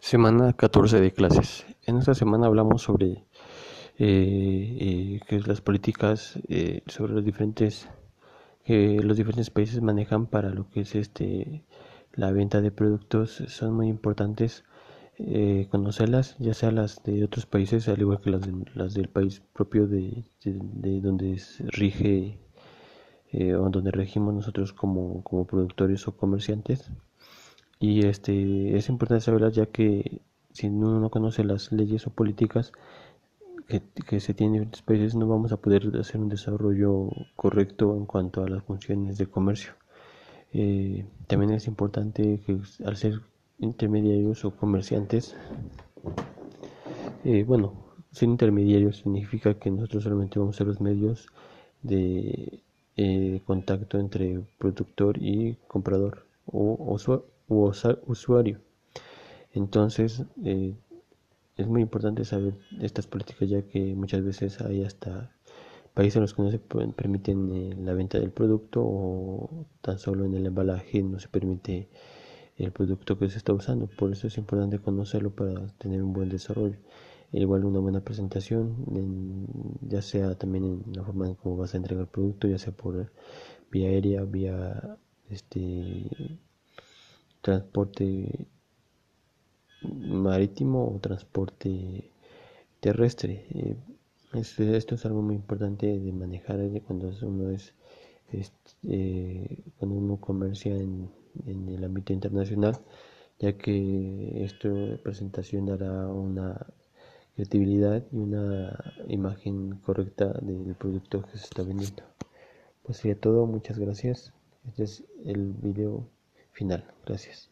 Semana 14 de clases. En esta semana hablamos sobre eh, eh, las políticas eh, sobre los diferentes que los diferentes países manejan para lo que es este la venta de productos son muy importantes conocerlas ya sea las de otros países al igual que las, las del país propio de, de, donde se rige o donde regimos nosotros como, como productores o comerciantes y este es importante saberlas ya que si uno no conoce las leyes o políticas que, se tienen en diferentes países no vamos a poder hacer un desarrollo correcto en cuanto a las funciones de comercio. Eh, también es importante que al ser intermediarios o comerciantes, eh, bueno, ser intermediarios significa que nosotros solamente vamos a ser los medios de eh, contacto entre productor y comprador o, o u usuario. Entonces, eh, es muy importante saber estas políticas ya que muchas veces hay hasta países en los que no se permiten eh, la venta del producto o tan solo en el embalaje no se permite el producto que se está usando. Por eso es importante conocerlo para tener un buen desarrollo. Igual una buena presentación, ya sea también en la forma en cómo vas a entregar el producto, ya sea por vía aérea, vía este transporte marítimo o transporte terrestre. Eh, esto es algo muy importante de manejar cuando uno es eh, cuando uno comercia en, en, el ámbito internacional ya que esto presentación dará una credibilidad y una imagen correcta del producto que se está vendiendo. Pues sería todo muchas gracias. Este es el video final. Gracias.